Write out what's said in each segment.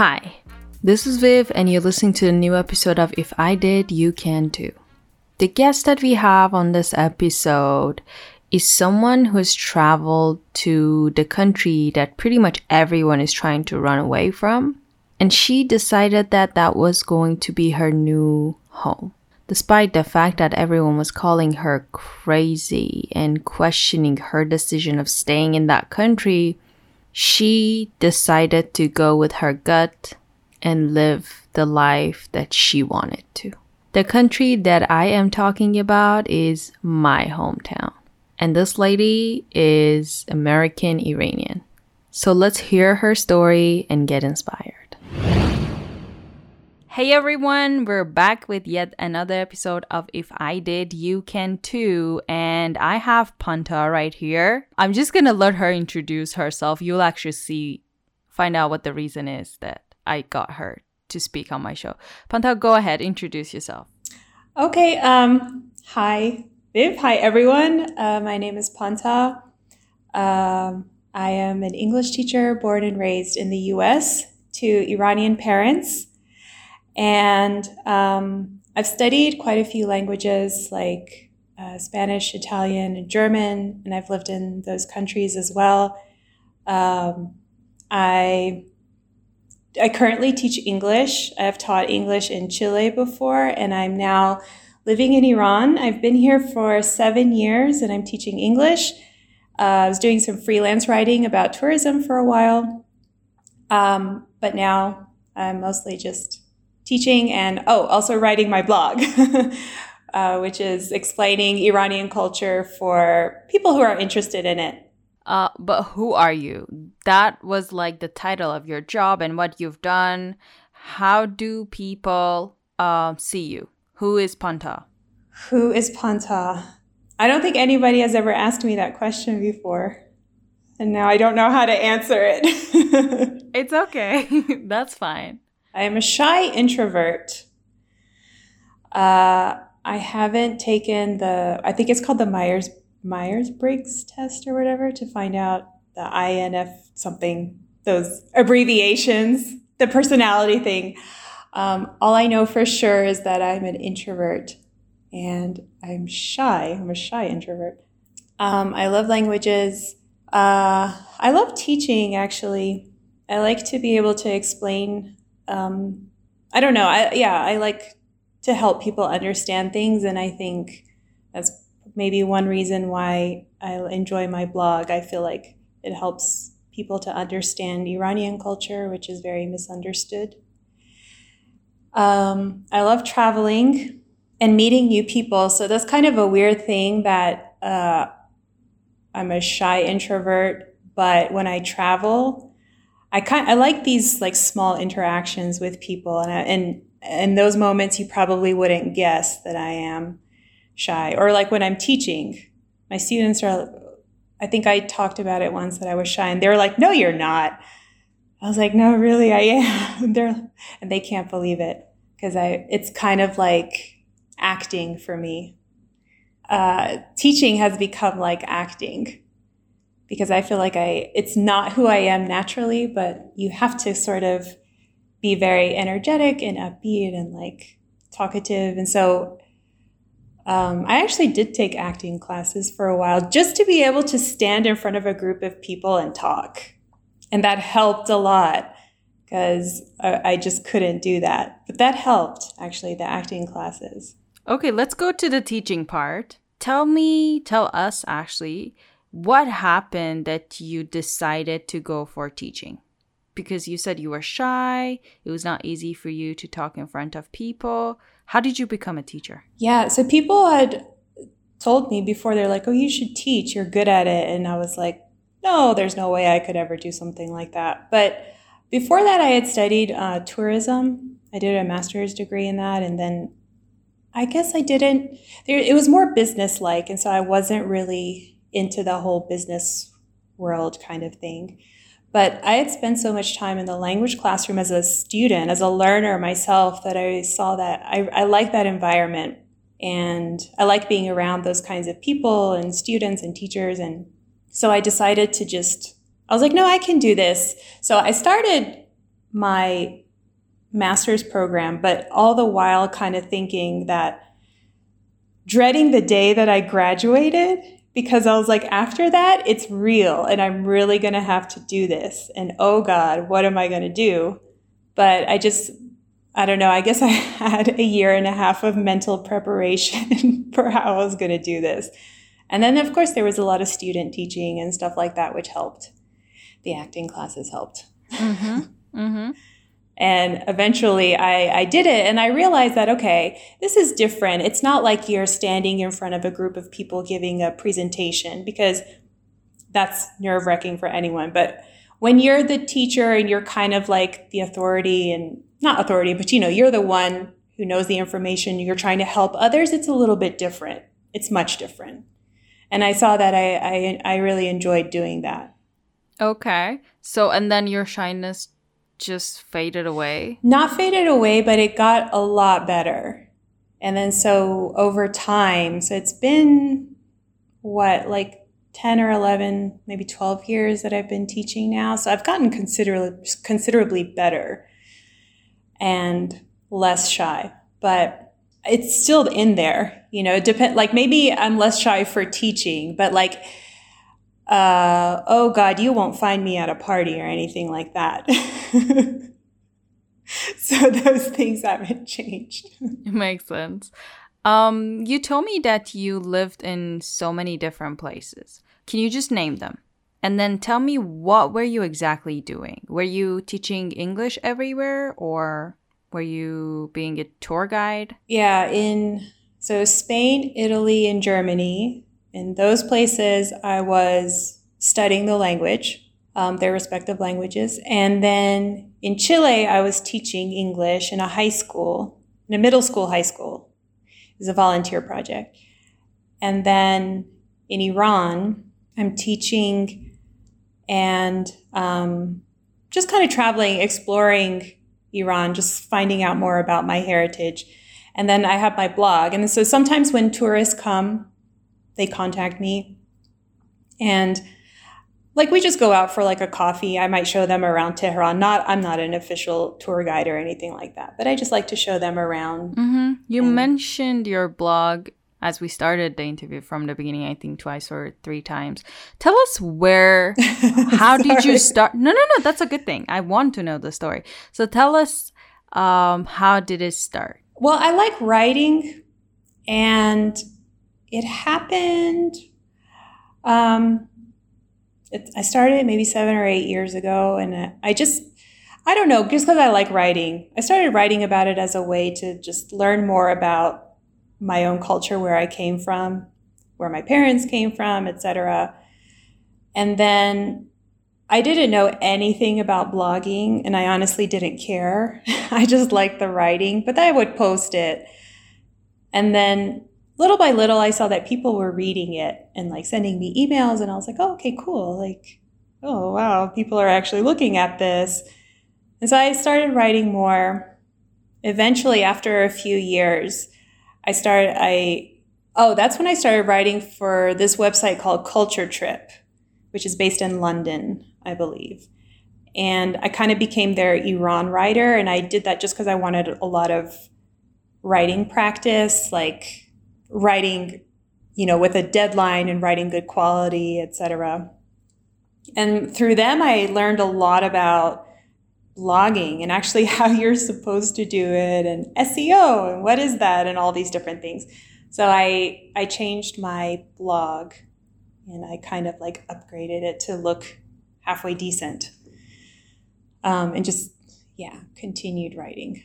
Hi, this is Viv, and you're listening to a new episode of If I Did, You Can Too. The guest that we have on this episode is someone who has traveled to the country that pretty much everyone is trying to run away from. And she decided that that was going to be her new home. Despite the fact that everyone was calling her crazy and questioning her decision of staying in that country, she decided to go with her gut and live the life that she wanted to. The country that I am talking about is my hometown. And this lady is American Iranian. So let's hear her story and get inspired. Hey everyone, we're back with yet another episode of If I Did, You Can Too. And I have Panta right here. I'm just gonna let her introduce herself. You'll actually see, find out what the reason is that I got her to speak on my show. Panta, go ahead, introduce yourself. Okay, um, hi Viv, hi everyone. Uh, my name is Panta. Um, I am an English teacher born and raised in the US to Iranian parents. And um, I've studied quite a few languages like uh, Spanish, Italian, and German, and I've lived in those countries as well. Um, I I currently teach English. I've taught English in Chile before, and I'm now living in Iran. I've been here for seven years, and I'm teaching English. Uh, I was doing some freelance writing about tourism for a while, um, but now I'm mostly just teaching and, oh, also writing my blog, uh, which is explaining Iranian culture for people who are interested in it. Uh, but who are you? That was like the title of your job and what you've done. How do people uh, see you? Who is Panta? Who is Panta? I don't think anybody has ever asked me that question before. And now I don't know how to answer it. it's okay. That's fine. I am a shy introvert. Uh, I haven't taken the, I think it's called the Myers Myers Briggs test or whatever to find out the INF something, those abbreviations, the personality thing. Um, all I know for sure is that I'm an introvert and I'm shy. I'm a shy introvert. Um, I love languages. Uh, I love teaching, actually. I like to be able to explain um, I don't know. I, yeah, I like to help people understand things. And I think that's maybe one reason why I enjoy my blog. I feel like it helps people to understand Iranian culture, which is very misunderstood. Um, I love traveling and meeting new people. So that's kind of a weird thing that uh, I'm a shy introvert, but when I travel, I kind I like these like small interactions with people, and I, and in those moments you probably wouldn't guess that I am shy. Or like when I'm teaching, my students are. I think I talked about it once that I was shy, and they were like, "No, you're not." I was like, "No, really, I am." They're and they can't believe it because I. It's kind of like acting for me. Uh, teaching has become like acting because I feel like I it's not who I am naturally, but you have to sort of be very energetic and upbeat and like talkative. And so um, I actually did take acting classes for a while just to be able to stand in front of a group of people and talk. And that helped a lot because I, I just couldn't do that. But that helped actually, the acting classes. Okay, let's go to the teaching part. Tell me, tell us actually, what happened that you decided to go for teaching? Because you said you were shy, it was not easy for you to talk in front of people. How did you become a teacher? Yeah, so people had told me before, they're like, oh, you should teach, you're good at it. And I was like, no, there's no way I could ever do something like that. But before that, I had studied uh, tourism. I did a master's degree in that. And then I guess I didn't, there, it was more business like. And so I wasn't really into the whole business world kind of thing. But I had spent so much time in the language classroom as a student, as a learner myself, that I saw that I, I like that environment. And I like being around those kinds of people and students and teachers. And so I decided to just, I was like, no, I can do this. So I started my master's program, but all the while kind of thinking that dreading the day that I graduated because I was like, after that, it's real and I'm really going to have to do this. And oh God, what am I going to do? But I just, I don't know, I guess I had a year and a half of mental preparation for how I was going to do this. And then, of course, there was a lot of student teaching and stuff like that, which helped. The acting classes helped. Mm-hmm. Mm-hmm. And eventually I, I did it and I realized that, okay, this is different. It's not like you're standing in front of a group of people giving a presentation because that's nerve wracking for anyone. But when you're the teacher and you're kind of like the authority and not authority, but you know, you're the one who knows the information, you're trying to help others, it's a little bit different. It's much different. And I saw that I, I, I really enjoyed doing that. Okay. So, and then your shyness just faded away? Not faded away, but it got a lot better. And then so over time, so it's been what, like 10 or 11, maybe 12 years that I've been teaching now. So I've gotten considerably considerably better and less shy. But it's still in there, you know, it depend like maybe I'm less shy for teaching, but like uh, oh God, you won't find me at a party or anything like that. so those things haven't changed. It makes sense. Um, you told me that you lived in so many different places. Can you just name them? And then tell me what were you exactly doing? Were you teaching English everywhere or were you being a tour guide? Yeah, in so Spain, Italy, and Germany in those places, I was studying the language, um, their respective languages. And then in Chile, I was teaching English in a high school, in a middle school, high school. It was a volunteer project. And then in Iran, I'm teaching and um, just kind of traveling, exploring Iran, just finding out more about my heritage. And then I have my blog. And so sometimes when tourists come they contact me. And like we just go out for like a coffee. I might show them around Tehran. Not I'm not an official tour guide or anything like that, but I just like to show them around. Mm-hmm. You and mentioned your blog as we started the interview from the beginning. I think twice or three times. Tell us where. how did you start? No, no, no. That's a good thing. I want to know the story. So tell us. Um, how did it start? Well, I like writing, and it happened. Um, it, I started maybe seven or eight years ago, and I just, I don't know, just because I like writing, I started writing about it as a way to just learn more about my own culture, where I came from, where my parents came from, etc. And then I didn't know anything about blogging, and I honestly didn't care. I just liked the writing, but I would post it. And then little by little, I saw that people were reading it and like sending me emails, and I was like, oh, okay, cool. Like, oh, wow, people are actually looking at this. And so I started writing more. Eventually, after a few years, I started, I, oh, that's when I started writing for this website called Culture Trip, which is based in London, I believe. And I kind of became their Iran writer, and I did that just because I wanted a lot of writing practice, like writing, you know, with a deadline and writing good quality, etc. And through them, I learned a lot about blogging and actually how you're supposed to do it and SEO and what is that and all these different things. So I I changed my blog and I kind of like upgraded it to look halfway decent. Um, and just yeah, continued writing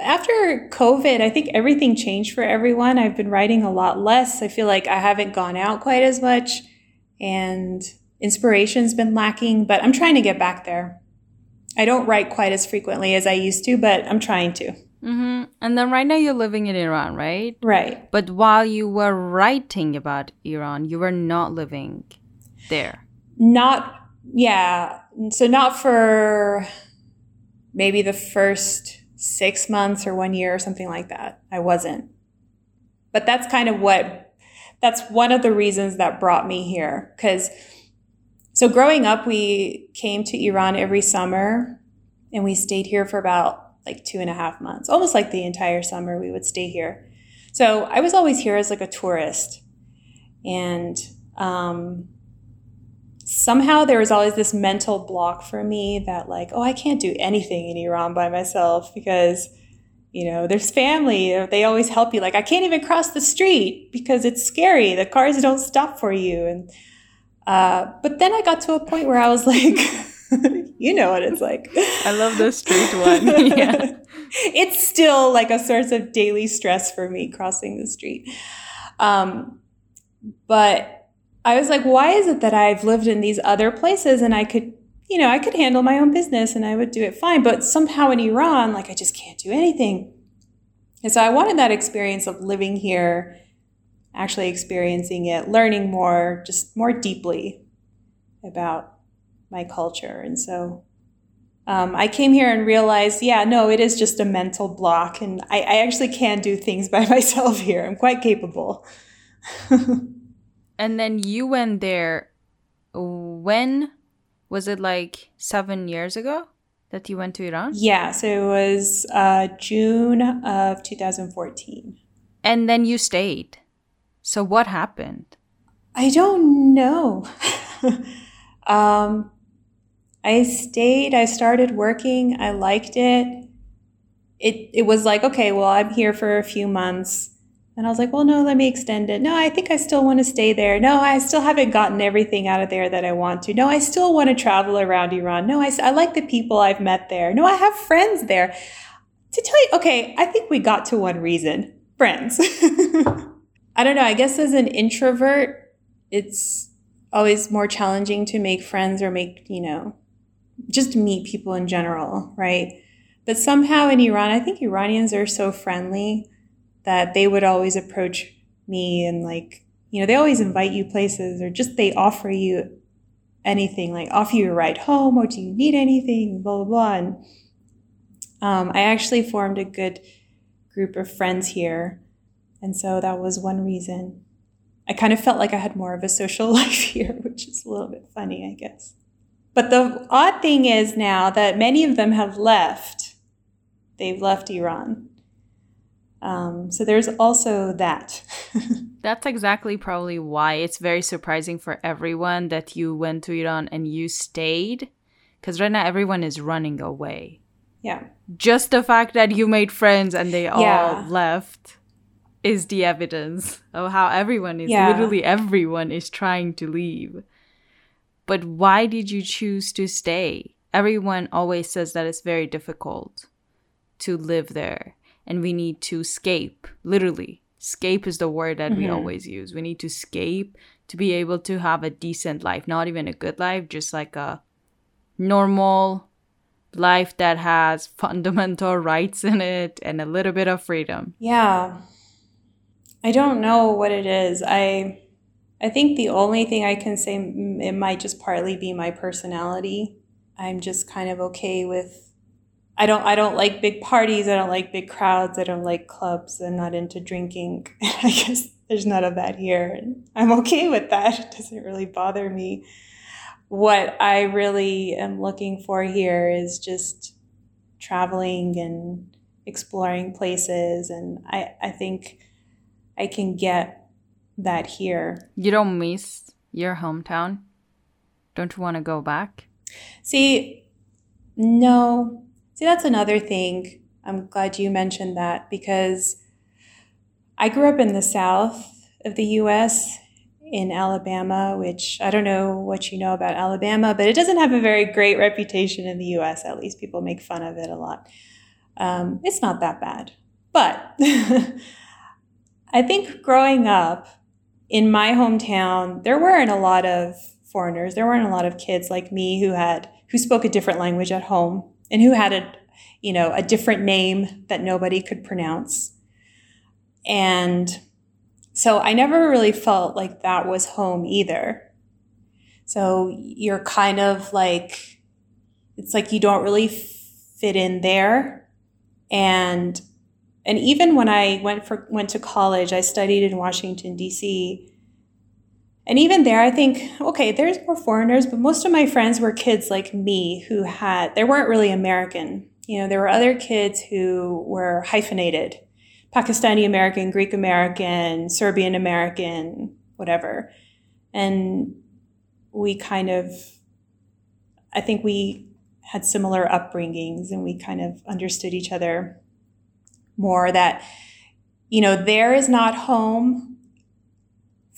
after COVID, I think everything changed for everyone. I've been writing a lot less. I feel like I haven't gone out quite as much and inspiration's been lacking, but I'm trying to get back there. I don't write quite as frequently as I used to, but I'm trying to. Mm-hmm. And then right now you're living in Iran, right? Right. But while you were writing about Iran, you were not living there. Not, yeah. So not for maybe the first six months or one year or something like that. I wasn't. But that's kind of what, that's one of the reasons that brought me here. Because, so growing up, we came to Iran every summer and we stayed here for about like two and a half months, almost like the entire summer we would stay here. So I was always here as like a tourist. And um, somehow there was always this mental block for me that, like, oh, I can't do anything in Iran by myself because, you know, there's family. They always help you. Like, I can't even cross the street because it's scary. The cars don't stop for you. And, uh, but then I got to a point where I was like, you know what it's like. I love the street one. yeah. It's still like a source of daily stress for me crossing the street. Um, but I was like, why is it that I've lived in these other places and I could, you know, I could handle my own business and I would do it fine. But somehow in Iran, like I just can't do anything. And so I wanted that experience of living here, actually experiencing it, learning more, just more deeply about my culture. And so um, I came here and realized, yeah, no, it is just a mental block. And I, I actually can do things by myself here. I'm quite capable. and then you went there. When was it like seven years ago that you went to Iran? Yeah, so it was uh, June of 2014. And then you stayed. So what happened? I don't know. um, I stayed, I started working, I liked it. It it was like, okay, well, I'm here for a few months. And I was like, well, no, let me extend it. No, I think I still want to stay there. No, I still haven't gotten everything out of there that I want to. No, I still want to travel around Iran. No, I, I like the people I've met there. No, I have friends there. To tell you, okay, I think we got to one reason friends. I don't know. I guess as an introvert, it's always more challenging to make friends or make, you know, just meet people in general, right? But somehow in Iran, I think Iranians are so friendly that they would always approach me and like, you know, they always invite you places or just they offer you anything, like offer you a ride home or do you need anything, blah, blah, blah. And um, I actually formed a good group of friends here. And so that was one reason. I kind of felt like I had more of a social life here, which is a little bit funny, I guess. But the odd thing is now that many of them have left. They've left Iran. Um, so there's also that. That's exactly probably why it's very surprising for everyone that you went to Iran and you stayed. Because right now everyone is running away. Yeah. Just the fact that you made friends and they all left is the evidence of how everyone is, yeah. literally everyone is trying to leave. But why did you choose to stay? Everyone always says that it's very difficult to live there and we need to escape. Literally, escape is the word that mm-hmm. we always use. We need to escape to be able to have a decent life, not even a good life, just like a normal life that has fundamental rights in it and a little bit of freedom. Yeah. I don't know what it is. I I think the only thing I can say, it might just partly be my personality. I'm just kind of okay with. I don't. I don't like big parties. I don't like big crowds. I don't like clubs. I'm not into drinking. I guess there's none of that here, and I'm okay with that. It doesn't really bother me. What I really am looking for here is just traveling and exploring places, and I. I think I can get that here. You don't miss your hometown? Don't you want to go back? See, no. See, that's another thing. I'm glad you mentioned that because I grew up in the south of the US in Alabama, which I don't know what you know about Alabama, but it doesn't have a very great reputation in the US. At least people make fun of it a lot. Um, it's not that bad. But I think growing up, in my hometown, there weren't a lot of foreigners. There weren't a lot of kids like me who had who spoke a different language at home and who had a you know a different name that nobody could pronounce. And so I never really felt like that was home either. So you're kind of like it's like you don't really fit in there and and even when I went for went to college, I studied in Washington D.C. and even there, I think, okay, there's more foreigners, but most of my friends were kids like me who had, they weren't really American. You know, there were other kids who were hyphenated Pakistani American, Greek American, Serbian American, whatever. And we kind of, I think we had similar upbringings and we kind of understood each other more that, you know, there is not home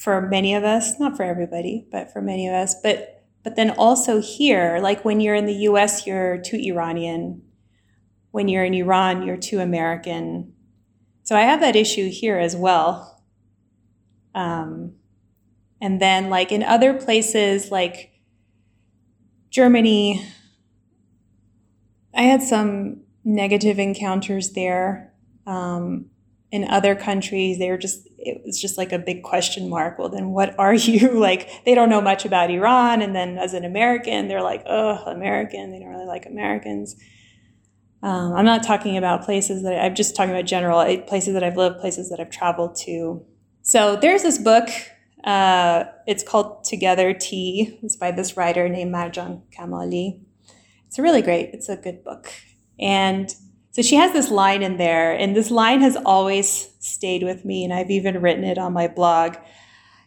for many of us, not for everybody, but for many of us. But but then also here, like when you're in the US, you're too Iranian. When you're in Iran, you're too American. So I have that issue here as well. Um, and then, like in other places like Germany, I had some negative encounters there. Um, in other countries, they were just, it was just like a big question mark. Well, then what are you? like, they don't know much about Iran. And then as an American, they're like, oh, American. They don't really like Americans. Um, I'm not talking about places that I'm just talking about general places that I've lived, places that I've traveled to. So there's this book. Uh, it's called Together Tea. It's by this writer named Marjan Kamali. It's really great. It's a good book. And so she has this line in there, and this line has always stayed with me, and I've even written it on my blog.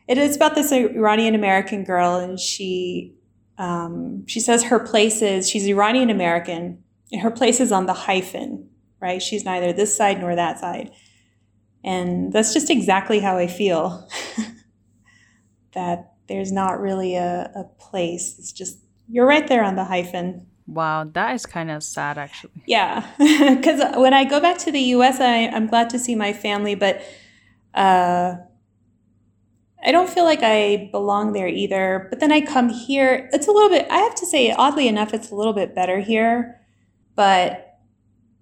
It is about this Iranian American girl, and she um, she says her place is she's Iranian American, and her place is on the hyphen, right? She's neither this side nor that side, and that's just exactly how I feel. that there's not really a, a place. It's just you're right there on the hyphen. Wow, that is kind of sad, actually. Yeah, because when I go back to the U.S., I, I'm glad to see my family, but uh, I don't feel like I belong there either. But then I come here. It's a little bit. I have to say, oddly enough, it's a little bit better here, but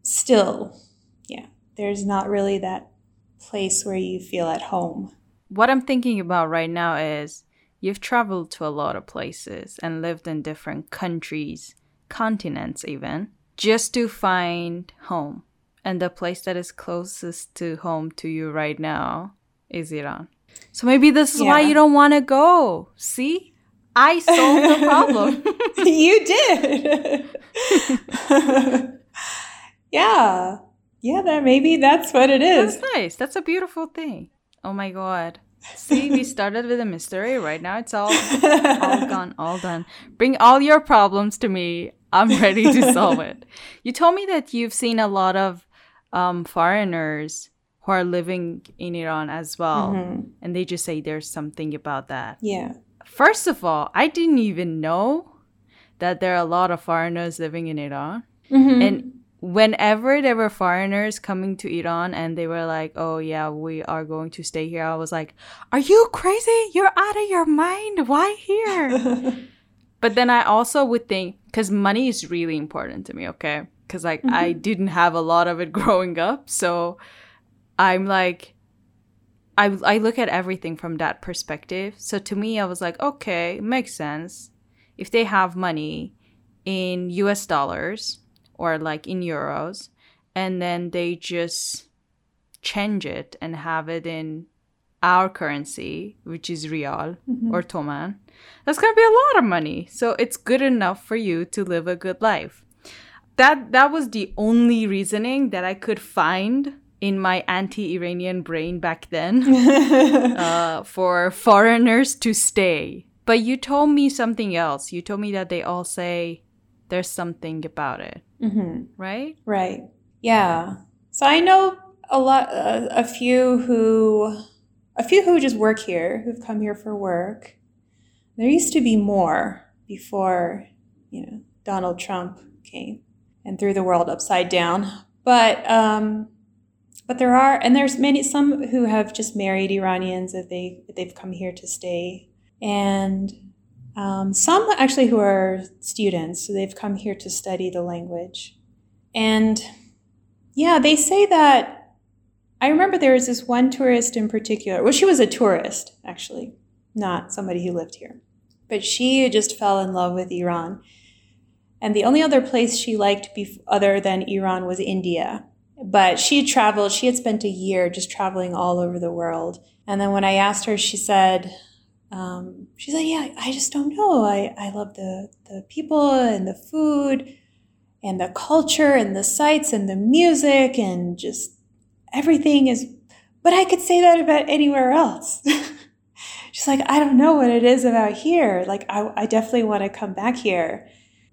still, yeah, there's not really that place where you feel at home. What I'm thinking about right now is you've traveled to a lot of places and lived in different countries continents even, just to find home. And the place that is closest to home to you right now is Iran. So maybe this is yeah. why you don't want to go. See? I solved the problem. you did. yeah. Yeah, that maybe that's what it is. That's nice. That's a beautiful thing. Oh my god. See, we started with a mystery. Right now it's all all gone, all done. Bring all your problems to me. I'm ready to solve it. You told me that you've seen a lot of um, foreigners who are living in Iran as well, mm-hmm. and they just say there's something about that. Yeah. First of all, I didn't even know that there are a lot of foreigners living in Iran, mm-hmm. and whenever there were foreigners coming to Iran and they were like, "Oh yeah, we are going to stay here," I was like, "Are you crazy? You're out of your mind. Why here?" but then I also would think because money is really important to me, okay? Because like mm-hmm. I didn't have a lot of it growing up, so I'm like, I I look at everything from that perspective. So to me, I was like, okay, makes sense. If they have money in U.S. dollars or like in euros, and then they just change it and have it in our currency, which is rial mm-hmm. or toman, that's going to be a lot of money. So it's good enough for you to live a good life. That that was the only reasoning that I could find in my anti-Iranian brain back then uh, for foreigners to stay. But you told me something else. You told me that they all say there's something about it, mm-hmm. right? Right. Yeah. So I know a lot, uh, a few who a few who just work here, who've come here for work. There used to be more before, you know, Donald Trump came and threw the world upside down. But um, but there are, and there's many some who have just married Iranians if they if they've come here to stay, and um, some actually who are students, so they've come here to study the language, and yeah, they say that I remember there was this one tourist in particular. Well, she was a tourist, actually, not somebody who lived here. But she just fell in love with Iran. And the only other place she liked bef- other than Iran was India. But she traveled, she had spent a year just traveling all over the world. And then when I asked her, she said, um, she's like, yeah, I just don't know. I, I love the, the people and the food and the culture and the sights and the music and just everything is, but I could say that about anywhere else. she's like, I don't know what it is about here. Like, I, I definitely want to come back here.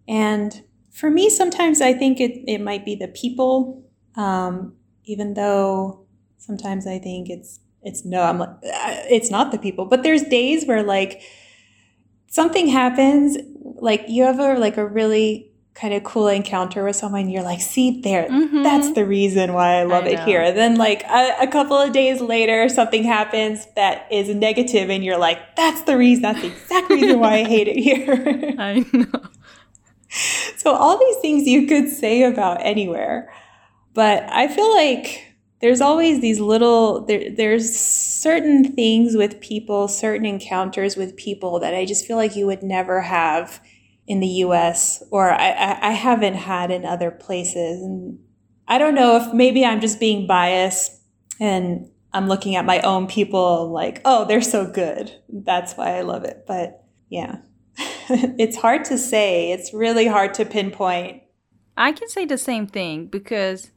And for me, sometimes I think it, it might be the people, um, even though sometimes I think it's it's no, I'm like, uh, it's not the people. But there's days where like something happens, like you have a like a really kind of cool encounter with someone. You're like, see there, mm-hmm. that's the reason why I love I it here. And then like a, a, couple of days later, something happens that is negative, and you're like, that's the reason. That's the exact reason why I hate it here. I know. So all these things you could say about anywhere, but I feel like there's always these little there, there's certain things with people certain encounters with people that i just feel like you would never have in the us or i, I haven't had in other places and i don't know if maybe i'm just being biased and i'm looking at my own people like oh they're so good that's why i love it but yeah it's hard to say it's really hard to pinpoint i can say the same thing because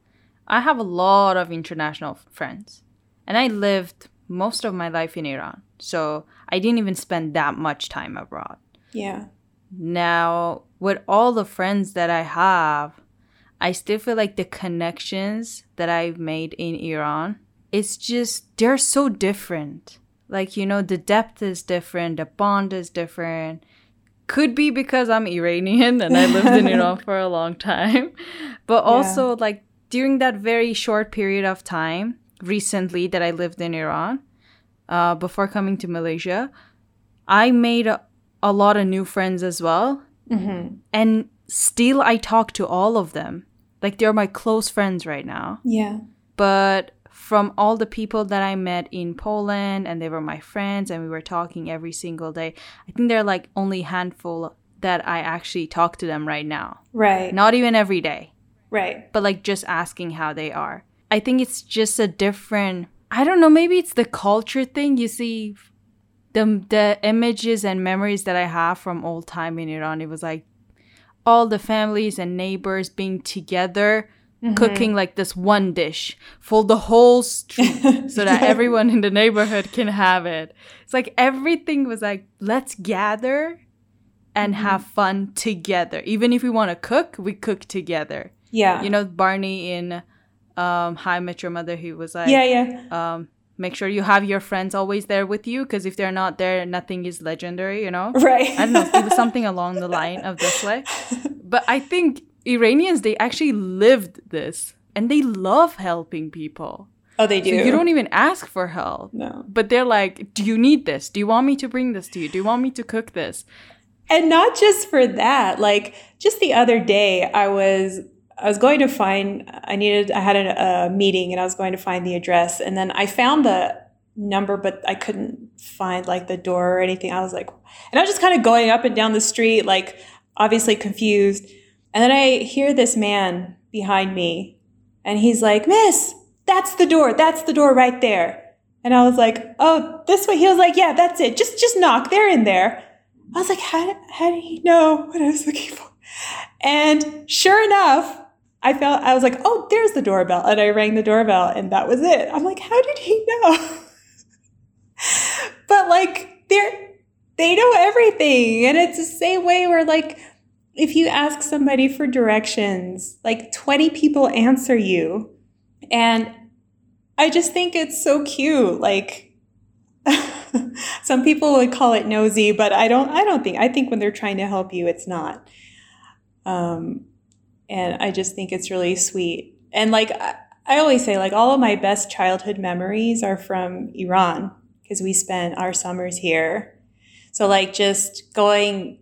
I have a lot of international friends, and I lived most of my life in Iran. So I didn't even spend that much time abroad. Yeah. Now, with all the friends that I have, I still feel like the connections that I've made in Iran, it's just, they're so different. Like, you know, the depth is different, the bond is different. Could be because I'm Iranian and I lived in Iran for a long time. But also, yeah. like, during that very short period of time recently that I lived in Iran, uh, before coming to Malaysia, I made a, a lot of new friends as well. Mm-hmm. And still, I talk to all of them. Like, they're my close friends right now. Yeah. But from all the people that I met in Poland and they were my friends and we were talking every single day, I think they're like only handful that I actually talk to them right now. Right. Not even every day. Right. But like just asking how they are. I think it's just a different I don't know, maybe it's the culture thing. You see the the images and memories that I have from old time in Iran, it was like all the families and neighbors being together mm-hmm. cooking like this one dish for the whole street so that everyone in the neighborhood can have it. It's like everything was like let's gather and mm-hmm. have fun together. Even if we want to cook, we cook together. Yeah. You know, Barney in um, How I Met Your Mother, he was like, yeah, yeah. Um, make sure you have your friends always there with you because if they're not there, nothing is legendary, you know? Right. I don't know. It was something along the line of this way. But I think Iranians, they actually lived this and they love helping people. Oh, they do. So you don't even ask for help. No. But they're like, do you need this? Do you want me to bring this to you? Do you want me to cook this? And not just for that. Like, just the other day, I was I was going to find, I needed, I had a, a, meeting and I was going to find the address. And then I found the number, but I couldn't find like the door or anything. I was like, and I was just kind of going up and down the street, like obviously confused. And then I hear this man behind me and he's like, Miss, that's the door. That's the door right there. And I was like, oh, this way. He was like, yeah, that's it. Just, just knock. They're in there. I was like, how, how did he know what I was looking for? And sure enough, I felt I was like, oh, there's the doorbell, and I rang the doorbell, and that was it. I'm like, how did he know? but like, they're they know everything, and it's the same way where like, if you ask somebody for directions, like 20 people answer you, and I just think it's so cute. Like, some people would call it nosy, but I don't. I don't think. I think when they're trying to help you, it's not. Um, and I just think it's really sweet. And like I always say, like all of my best childhood memories are from Iran because we spent our summers here. So like just going,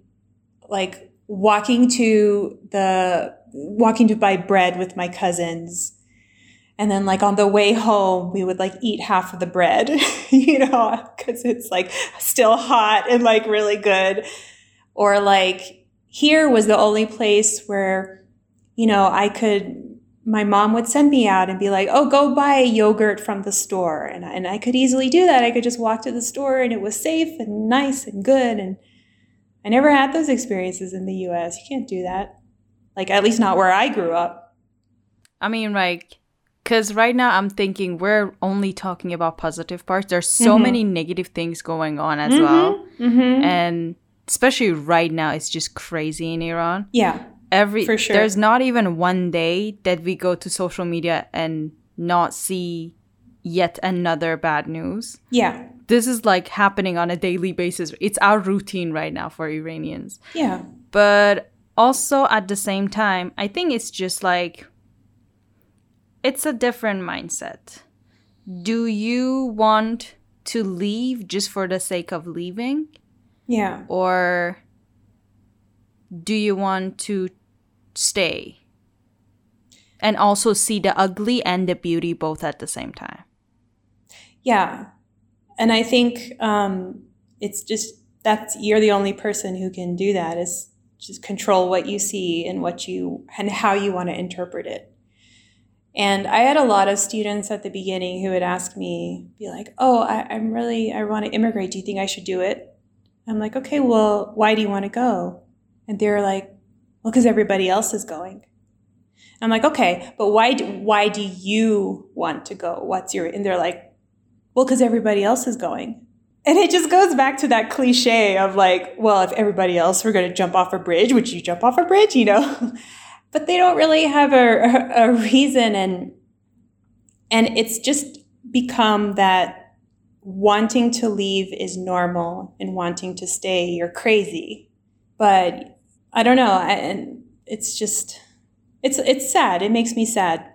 like walking to the walking to buy bread with my cousins. And then like on the way home, we would like eat half of the bread, you know, because it's like still hot and like really good. Or like here was the only place where you know, I could my mom would send me out and be like, oh, go buy a yogurt from the store. And, and I could easily do that. I could just walk to the store and it was safe and nice and good. And I never had those experiences in the US. You can't do that. Like, at least not where I grew up. I mean, like, because right now I'm thinking we're only talking about positive parts. There's so mm-hmm. many negative things going on as mm-hmm. well. Mm-hmm. And especially right now, it's just crazy in Iran. Yeah every For sure. there's not even one day that we go to social media and not see yet another bad news. Yeah. This is like happening on a daily basis. It's our routine right now for Iranians. Yeah. But also at the same time, I think it's just like it's a different mindset. Do you want to leave just for the sake of leaving? Yeah. Or do you want to stay and also see the ugly and the beauty both at the same time. Yeah. And I think um, it's just that's you're the only person who can do that is just control what you see and what you and how you want to interpret it. And I had a lot of students at the beginning who would ask me, be like, "Oh, I, I'm really I want to immigrate. Do you think I should do it?" I'm like, "Okay, well, why do you want to go?" And they're like, well, because everybody else is going. I'm like, okay, but why do, why do you want to go? What's your, and they're like, well, because everybody else is going. And it just goes back to that cliche of like, well, if everybody else were going to jump off a bridge, would you jump off a bridge? You know, but they don't really have a, a reason. And, and it's just become that wanting to leave is normal and wanting to stay, you're crazy. But I don't know. and it's just, it's, it's sad. It makes me sad.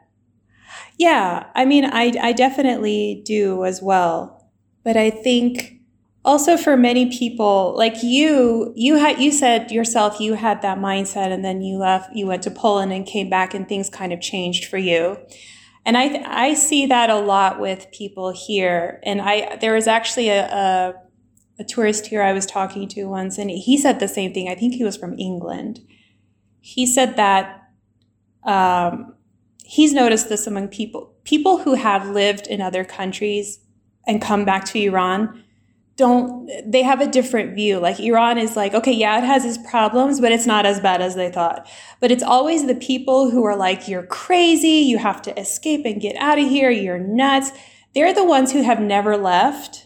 Yeah. I mean, I, I definitely do as well. But I think also for many people like you, you had, you said yourself, you had that mindset and then you left, you went to Poland and came back and things kind of changed for you. And I, I see that a lot with people here. And I, there was actually a, a a tourist here I was talking to once, and he said the same thing. I think he was from England. He said that um, he's noticed this among people people who have lived in other countries and come back to Iran don't they have a different view like Iran is like okay yeah it has its problems but it's not as bad as they thought but it's always the people who are like you're crazy you have to escape and get out of here you're nuts they're the ones who have never left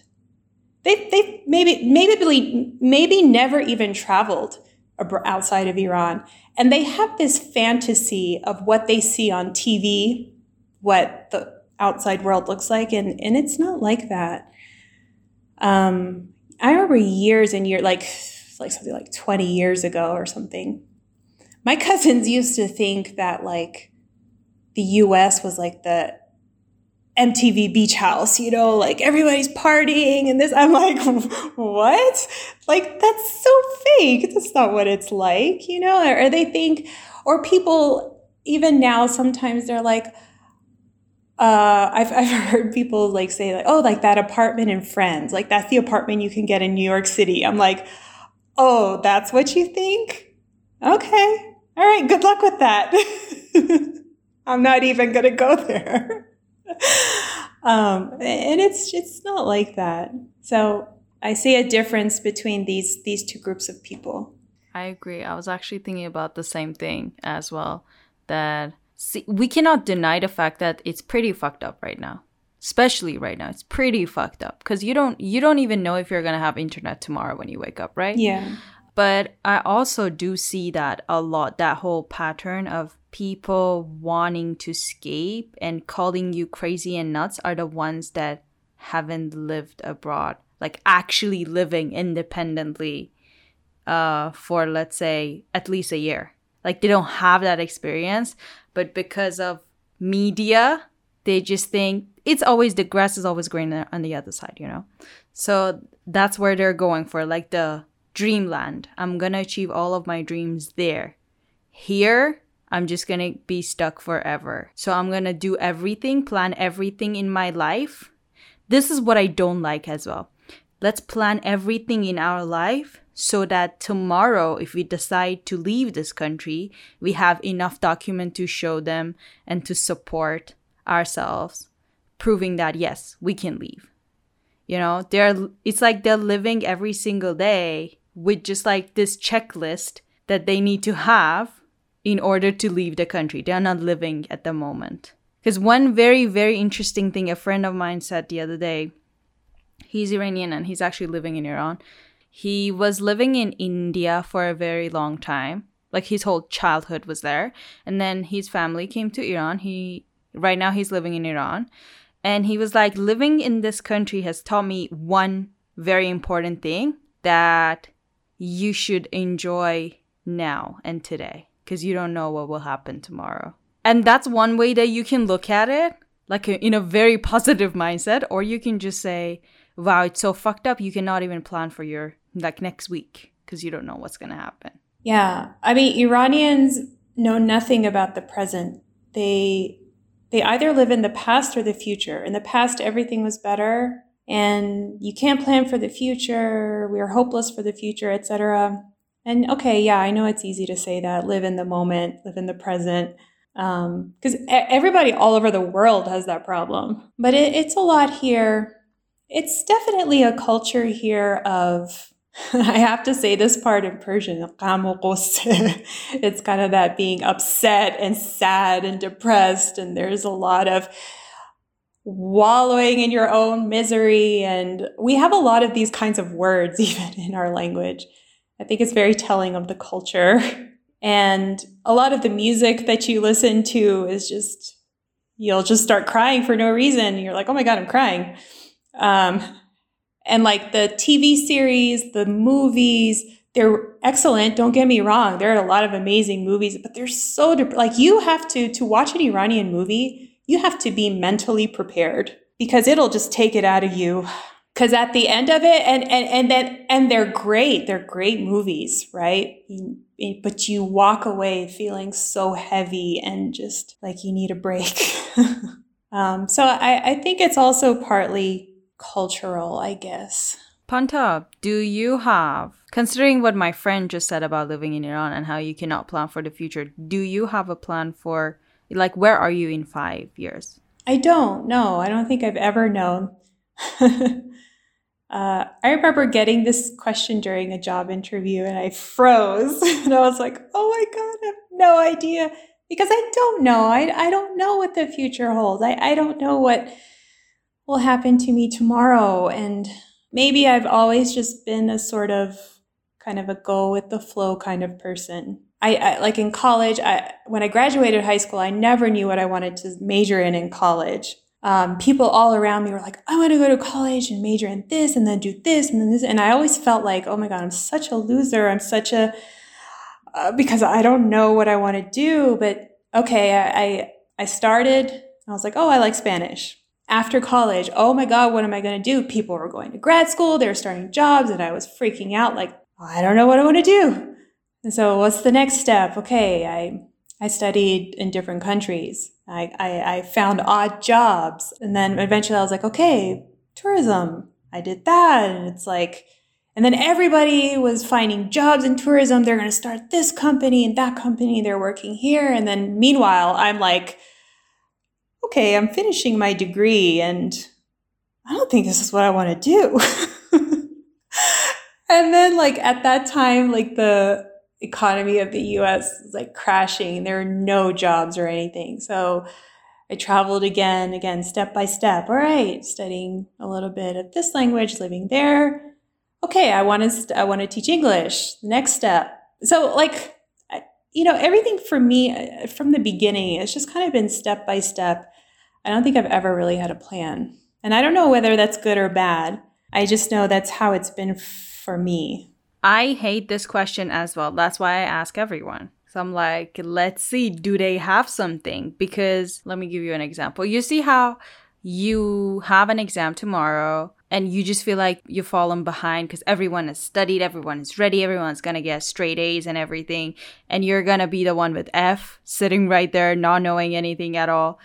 they they maybe maybe maybe never even traveled outside of Iran, and they have this fantasy of what they see on TV, what the outside world looks like, and and it's not like that. Um, I remember years and years, like like something like twenty years ago or something. My cousins used to think that like the U.S. was like the MTV Beach House, you know, like everybody's partying and this. I'm like, what? Like, that's so fake. That's not what it's like, you know? Or they think, or people, even now, sometimes they're like, uh, I've, I've heard people like say like, oh, like that apartment in Friends, like that's the apartment you can get in New York City. I'm like, oh, that's what you think? Okay. All right. Good luck with that. I'm not even to go there. Um, and it's it's not like that. So I see a difference between these these two groups of people. I agree. I was actually thinking about the same thing as well. That see, we cannot deny the fact that it's pretty fucked up right now. Especially right now, it's pretty fucked up because you don't you don't even know if you're gonna have internet tomorrow when you wake up, right? Yeah. But I also do see that a lot. That whole pattern of people wanting to escape and calling you crazy and nuts are the ones that haven't lived abroad, like actually living independently uh, for, let's say, at least a year. Like they don't have that experience, but because of media, they just think it's always the grass is always greener on the other side, you know? So that's where they're going for, like the dreamland. I'm gonna achieve all of my dreams there. Here, I'm just gonna be stuck forever. So I'm gonna do everything, plan everything in my life. This is what I don't like as well. let's plan everything in our life so that tomorrow if we decide to leave this country we have enough document to show them and to support ourselves proving that yes we can leave you know they're it's like they're living every single day with just like this checklist that they need to have in order to leave the country they're not living at the moment because one very very interesting thing a friend of mine said the other day he's iranian and he's actually living in iran he was living in India for a very long time. Like his whole childhood was there. And then his family came to Iran. He right now he's living in Iran. And he was like living in this country has taught me one very important thing that you should enjoy now and today because you don't know what will happen tomorrow. And that's one way that you can look at it, like uh, in a very positive mindset, or you can just say, wow, it's so fucked up. You cannot even plan for your like next week because you don't know what's going to happen. Yeah. I mean, Iranians know nothing about the present. They they either live in the past or the future. In the past everything was better and you can't plan for the future. We are hopeless for the future, etc. And okay, yeah, I know it's easy to say that, live in the moment, live in the present because um, everybody all over the world has that problem. But it, it's a lot here. It's definitely a culture here of I have to say this part in Persian. it's kind of that being upset and sad and depressed, and there's a lot of wallowing in your own misery. And we have a lot of these kinds of words even in our language. I think it's very telling of the culture. And a lot of the music that you listen to is just, you'll just start crying for no reason. You're like, oh my God, I'm crying. Um, and like the TV series, the movies, they're excellent. Don't get me wrong. There are a lot of amazing movies, but they're so like you have to to watch an Iranian movie, you have to be mentally prepared because it'll just take it out of you. Cuz at the end of it and and and then and they're great. They're great movies, right? But you walk away feeling so heavy and just like you need a break. um, so I, I think it's also partly cultural, I guess. Panta, do you have, considering what my friend just said about living in Iran and how you cannot plan for the future, do you have a plan for, like, where are you in five years? I don't. know. I don't think I've ever known. uh, I remember getting this question during a job interview and I froze. and I was like, oh my God, I have no idea. Because I don't know. I, I don't know what the future holds. I, I don't know what will happen to me tomorrow. And maybe I've always just been a sort of kind of a go with the flow kind of person. I, I, like in college, I, when I graduated high school, I never knew what I wanted to major in in college. Um, people all around me were like, I want to go to college and major in this and then do this and then this. And I always felt like, oh my God, I'm such a loser. I'm such a, uh, because I don't know what I want to do. But okay, I, I, I started, I was like, oh, I like Spanish after college, oh my God, what am I going to do? People were going to grad school, they were starting jobs, and I was freaking out like, I don't know what I want to do. So, what's the next step? Okay, I, I studied in different countries. I, I, I found odd jobs. And then eventually I was like, okay, tourism. I did that. And it's like, and then everybody was finding jobs in tourism. They're going to start this company and that company. They're working here. And then meanwhile, I'm like, okay, I'm finishing my degree and I don't think this is what I want to do. and then, like, at that time, like, the economy of the US is like crashing. There are no jobs or anything. So I traveled again, again, step by step. All right, studying a little bit of this language, living there. Okay, I want to, I want to teach English. Next step. So, like, you know, everything for me uh, from the beginning, it's just kind of been step by step I don't think I've ever really had a plan. And I don't know whether that's good or bad. I just know that's how it's been for me. I hate this question as well. That's why I ask everyone. So I'm like, let's see, do they have something? Because let me give you an example. You see how you have an exam tomorrow and you just feel like you've fallen behind because everyone has studied, everyone is ready, everyone's gonna get straight A's and everything, and you're gonna be the one with F sitting right there, not knowing anything at all.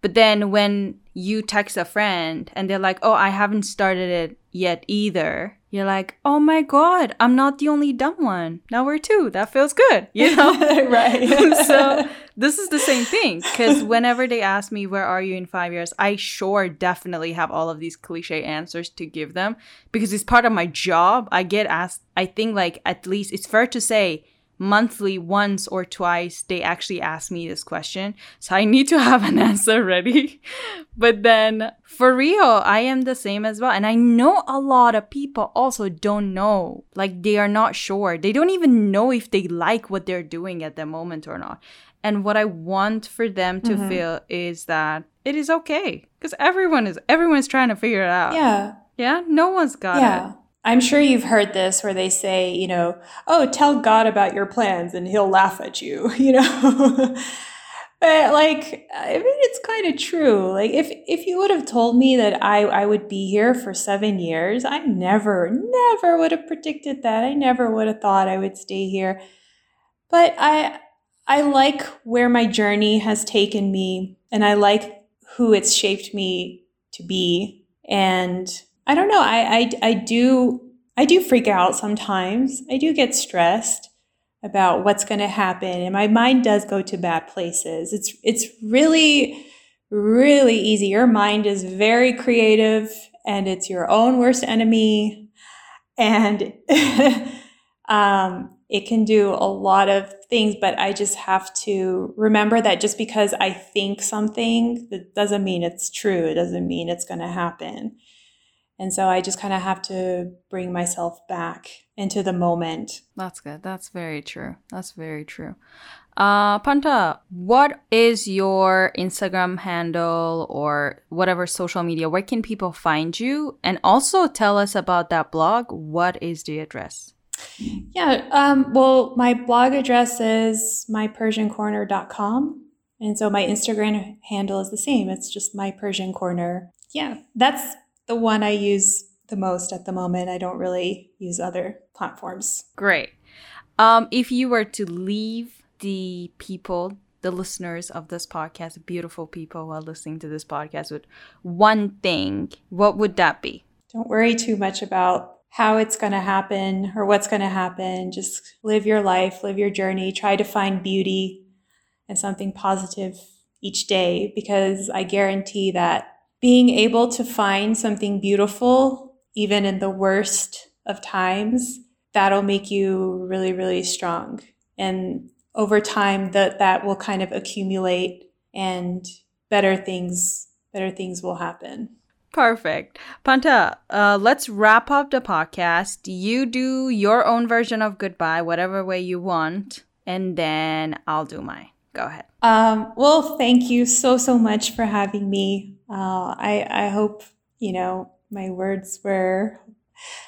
But then when you text a friend and they're like, oh, I haven't started it yet either, you're like, oh my God, I'm not the only dumb one. Now we're two. That feels good, you know? right. so this is the same thing because whenever they ask me, where are you in five years? I sure definitely have all of these cliche answers to give them because it's part of my job. I get asked, I think, like, at least it's fair to say, monthly once or twice they actually ask me this question. So i need to have an answer ready. But then for real i am the same as well. And i know a lot of people also don't know. Like they are not sure. They don't even know if they like what they're doing at the moment or not. And what i want for them to mm-hmm. feel is that it is okay. Because everyone is everyone's trying to figure it out. Yeah. Yeah? No one's got yeah. it I'm sure you've heard this where they say, you know, oh, tell God about your plans and he'll laugh at you, you know. but like I mean it's kind of true. Like if if you would have told me that I I would be here for 7 years, I never never would have predicted that. I never would have thought I would stay here. But I I like where my journey has taken me and I like who it's shaped me to be and I don't know. I, I, I do I do freak out sometimes. I do get stressed about what's going to happen, and my mind does go to bad places. It's it's really really easy. Your mind is very creative, and it's your own worst enemy, and um, it can do a lot of things. But I just have to remember that just because I think something, that doesn't mean it's true. It doesn't mean it's going to happen. And so I just kind of have to bring myself back into the moment. That's good. That's very true. That's very true. Uh, Panta, what is your Instagram handle or whatever social media? Where can people find you? And also tell us about that blog. What is the address? Yeah, um, well, my blog address is mypersiancorner.com. And so my Instagram handle is the same. It's just my Persian corner. Yeah, that's the one I use the most at the moment. I don't really use other platforms. Great. Um, if you were to leave the people, the listeners of this podcast, beautiful people who are listening to this podcast, with one thing, what would that be? Don't worry too much about how it's going to happen or what's going to happen. Just live your life, live your journey, try to find beauty and something positive each day because I guarantee that being able to find something beautiful, even in the worst of times, that'll make you really, really strong. And over time, that that will kind of accumulate, and better things, better things will happen. Perfect. Panta, uh, let's wrap up the podcast. You do your own version of goodbye, whatever way you want, and then I'll do mine. Go ahead. Um, well, thank you so, so much for having me uh, I, I hope, you know, my words were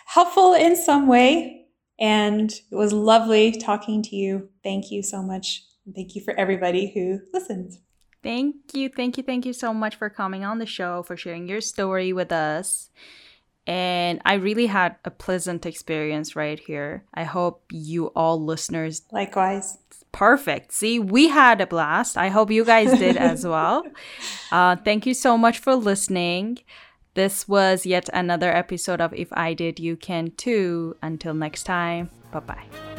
helpful in some way. And it was lovely talking to you. Thank you so much. And thank you for everybody who listened. Thank you. Thank you. Thank you so much for coming on the show, for sharing your story with us. And I really had a pleasant experience right here. I hope you all listeners likewise. Perfect. See, we had a blast. I hope you guys did as well. Uh, thank you so much for listening. This was yet another episode of If I Did, You Can Too. Until next time, bye bye.